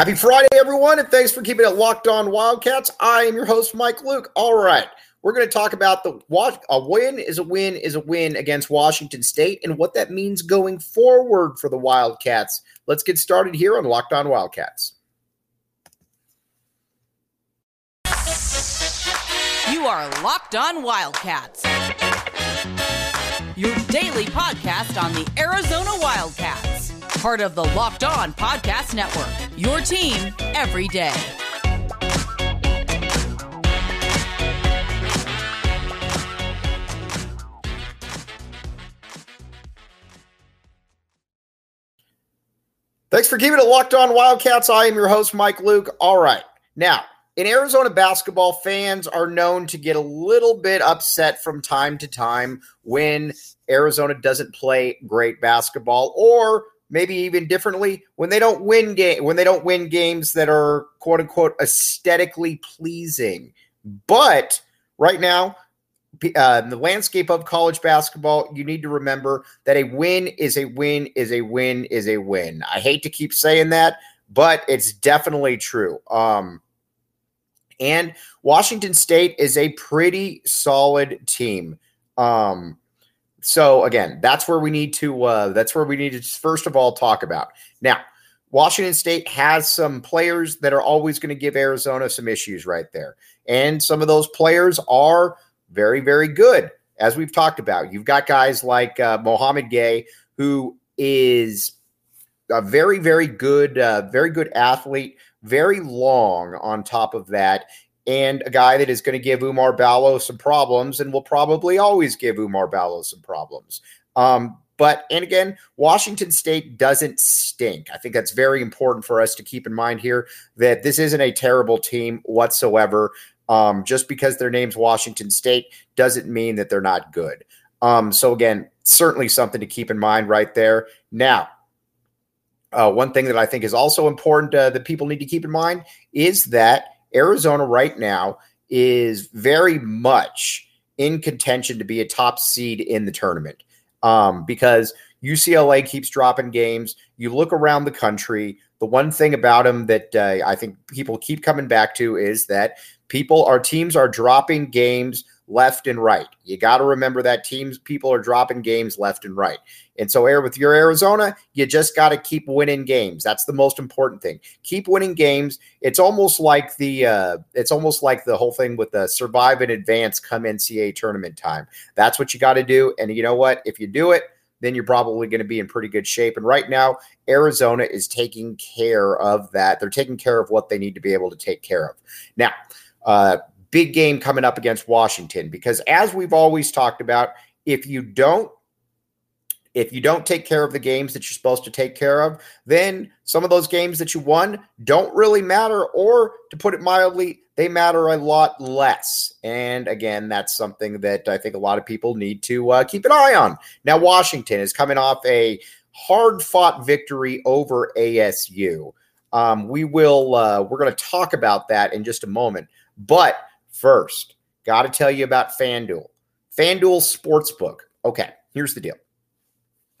Happy Friday, everyone, and thanks for keeping it locked on Wildcats. I am your host, Mike Luke. All right, we're going to talk about the a win is a win is a win against Washington State and what that means going forward for the Wildcats. Let's get started here on Locked On Wildcats. You are Locked On Wildcats, your daily podcast on the Arizona Wildcats part of the Locked On Podcast Network. Your team every day. Thanks for keeping it locked on Wildcats. I am your host, Mike Luke. All right. Now, in Arizona basketball, fans are known to get a little bit upset from time to time when Arizona doesn't play great basketball or maybe even differently when they don't win game when they don't win games that are quote unquote aesthetically pleasing. But right now, uh, the landscape of college basketball, you need to remember that a win is a win is a win is a win. I hate to keep saying that, but it's definitely true. Um, and Washington State is a pretty solid team. Um, so again, that's where we need to uh, that's where we need to first of all talk about. Now, Washington State has some players that are always going to give Arizona some issues right there. And some of those players are very, very good, as we've talked about. You've got guys like uh, Mouhamed Gueye, who is a very, very good, uh, very good athlete, very long on top of that and a guy that is going to give Oumar Ballo some problems and will probably always give Oumar Ballo some problems. Um, but, and again, Washington State doesn't stink. I think that's very important for us to keep in mind here that this isn't a terrible team whatsoever. Um, just because their name's Washington State doesn't mean that they're not good. Um, so, again, certainly something to keep in mind right there. Now, uh, one thing that I think is also important uh, that people need to keep in mind is that Arizona right now is very much in contention to be a top seed in the tournament um, because UCLA keeps dropping games. You look around the country, the one thing about them that uh, I think people keep coming back to is that people, our teams are dropping games left and right. You got to remember that teams, people are dropping games left and right. And so, Air with your Arizona, you just got to keep winning games. That's the most important thing. Keep winning games. It's almost like the uh, it's almost like the whole thing with the survive and advance come NCAA tournament time. That's what you got to do. And you know what? If you do it, then you're probably going to be in pretty good shape. And right now, Arizona is taking care of that. They're taking care of what they need to be able to take care of. Now, uh, big game coming up against Washington because as we've always talked about, if you don't if you don't take care of the games that you're supposed to take care of, then some of those games that you won don't really matter, or to put it mildly, they matter a lot less. And again, that's something that I think a lot of people need to uh, keep an eye on. Now, Washington is coming off a hard fought victory over ASU. Um, we will, uh, we're going to talk about that in just a moment. But first, got to tell you about FanDuel. FanDuel Sportsbook. Okay, here's the deal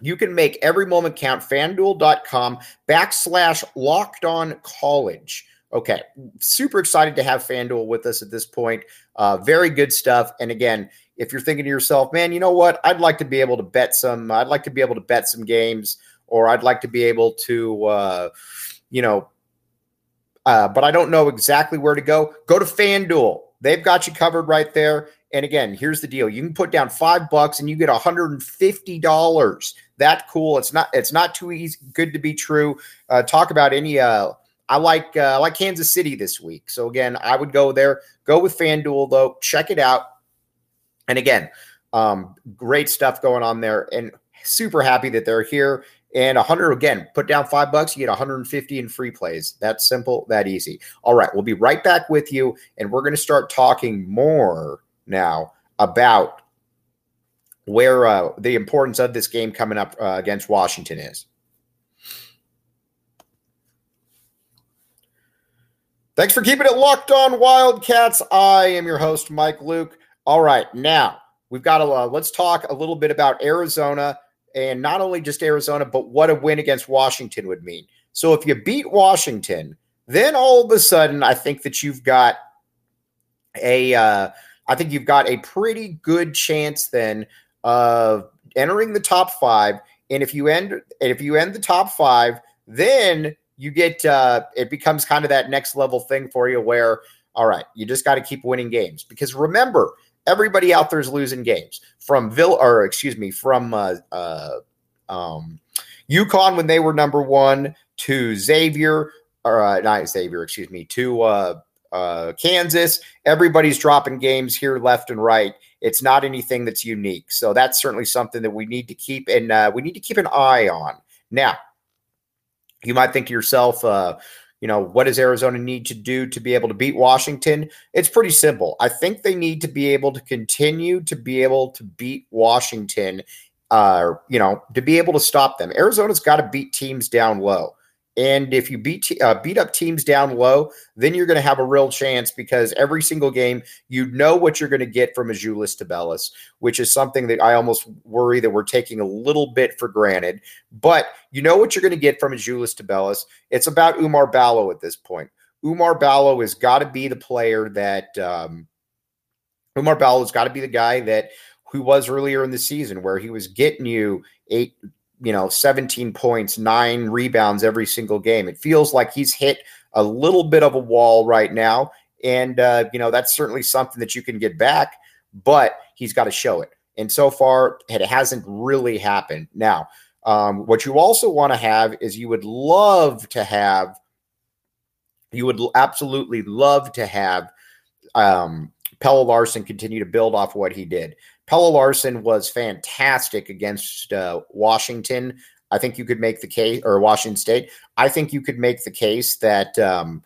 you can make every moment count. FanDuel.com backslash locked on college. Okay, super excited to have FanDuel with us at this point. Uh, very good stuff. And again, if you're thinking to yourself, man, you know what? I'd like to be able to bet some. I'd like to be able to bet some games, or I'd like to be able to, uh, you know, uh, but I don't know exactly where to go. Go to FanDuel. They've got you covered right there. And again, here's the deal: you can put down five bucks and you get 150 dollars. That cool. It's not. It's not too easy. Good to be true. Uh, talk about any. Uh, I like. Uh, I like Kansas City this week. So again, I would go there. Go with FanDuel though. Check it out. And again, um, great stuff going on there, and super happy that they're here. And 100 again, put down five bucks, you get 150 in free plays. That's simple, that easy. All right, we'll be right back with you, and we're going to start talking more now about where uh, the importance of this game coming up uh, against Washington is. Thanks for keeping it locked on Wildcats. I am your host, Mike Luke. All right, now we've got to uh, let's talk a little bit about Arizona and not only just Arizona, but what a win against Washington would mean. So if you beat Washington, then all of a sudden, I think that you've got a, uh, I think you've got a pretty good chance then of entering the top five. And if you end, and if you end the top five, then you get, uh, it becomes kind of that next level thing for you where, all right, you just got to keep winning games because remember, everybody out there is losing games from Vill or excuse me, from uh, uh, um, UConn when they were number one to Xavier or uh, not Xavier, excuse me, to uh, uh, Kansas. Everybody's dropping games here left and right. It's not anything that's unique. So that's certainly something that we need to keep and uh, we need to keep an eye on. Now, you might think to yourself, uh, you know, what does Arizona need to do to be able to beat Washington? It's pretty simple. I think they need to be able to continue to be able to beat Washington, uh, you know, to be able to stop them. Arizona's got to beat teams down low. And if you beat uh, beat up teams down low, then you're going to have a real chance because every single game you know what you're going to get from Azuolas Tubelis, which is something that I almost worry that we're taking a little bit for granted. But you know what you're going to get from Azuolas Tubelis. It's about Oumar Ballo at this point. Oumar Ballo has got to be the player that um, Oumar Ballo has got to be the guy that who was earlier in the season where he was getting you eight you know, 17 points, nine rebounds every single game. It feels like he's hit a little bit of a wall right now. And, uh, you know, that's certainly something that you can get back, but he's got to show it. And so far, it hasn't really happened. Now, um, what you also want to have is you would love to have, you would absolutely love to have um, Pelle Larsson continue to build off what he did. Pelle Larsson was fantastic against uh, Washington. I think you could make the case, or Washington State. I think you could make the case that, um,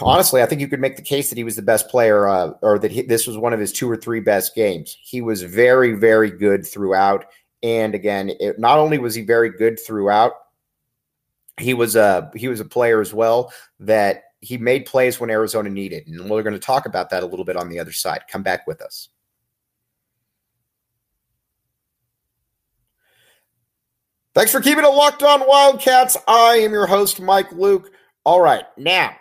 honestly, I think you could make the case that he was the best player, uh, or that he, this was one of his two or three best games. He was very, very good throughout. And again, it, not only was he very good throughout, he was a he was a player as well that he made plays when Arizona needed, and we're going to talk about that a little bit on the other side. Come back with us. Thanks for keeping it locked on Wildcats. I am your host, Mike Luke. All right, now,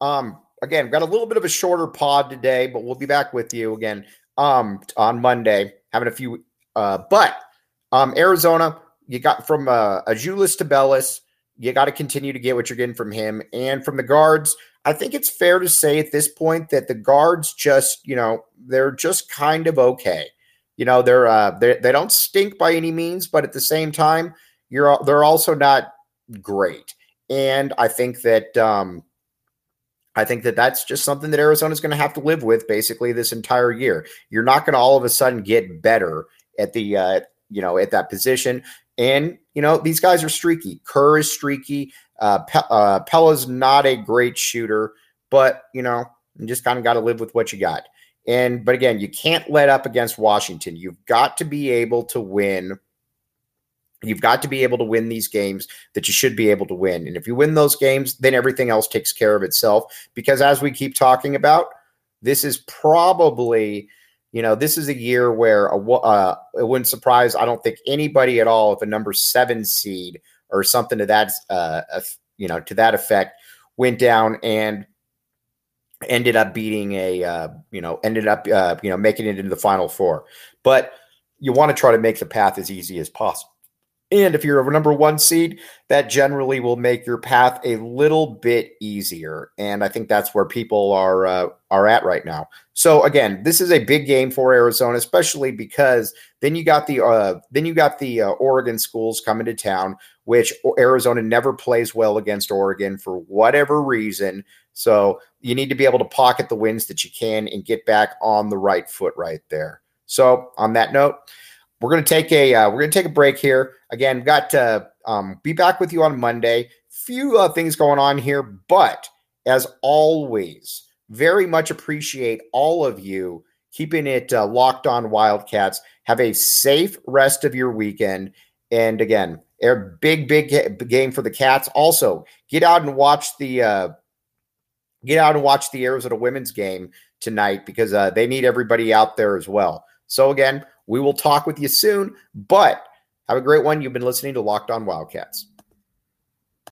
um, again, got a little bit of a shorter pod today, but we'll be back with you again um on Monday, having a few uh but um Arizona, you got from uh to Tubelis, you got to continue to get what you're getting from him. And from the guards, I think it's fair to say at this point that the guards just, you know, they're just kind of okay. You know, they're uh they they don't stink by any means, but at the same time, you're they're also not great. And I think that um, I think that that's just something that Arizona's going to have to live with basically this entire year. You're not going to all of a sudden get better at the uh, you know at that position. And you know these guys are streaky. Kerr is streaky. Uh, Pe- uh, Pelle's not a great shooter, but you know you just kind of got to live with what you got. And but again, you can't let up against Washington. You've got to be able to win You've got to be able to win these games that you should be able to win. And if you win those games, then everything else takes care of itself. Because as we keep talking about, this is probably, you know, this is a year where a, uh, it wouldn't surprise, I don't think anybody at all if a number seven seed or something to that, uh, you know, to that effect went down and ended up beating a, uh, you know, ended up, uh, you know, making it into the final four. But you want to try to make the path as easy as possible and if you're a number one seed, that generally will make your path a little bit easier. And I think that's where people are uh, are at right now. So again, this is a big game for Arizona, especially because then you got the uh, then you got the uh, Oregon schools coming to town, which Arizona never plays well against Oregon for whatever reason. So you need to be able to pocket the wins that you can and get back on the right foot right there. So on that note we're to take a uh, we're to take a break here. Again, got to um, be back with you on Monday. Few uh, things going on here, but as always, very much appreciate all of you keeping it uh, locked on Wildcats. Have a safe rest of your weekend, and again, a big big game for the Cats. Also, get out and watch the uh, get out and watch the Arizona women's game tonight because uh, they need everybody out there as well. So again, we will talk with you soon, but have a great one. You've been listening to Locked On Wildcats.